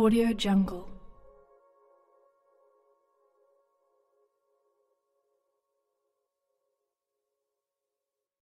Audio Jungle.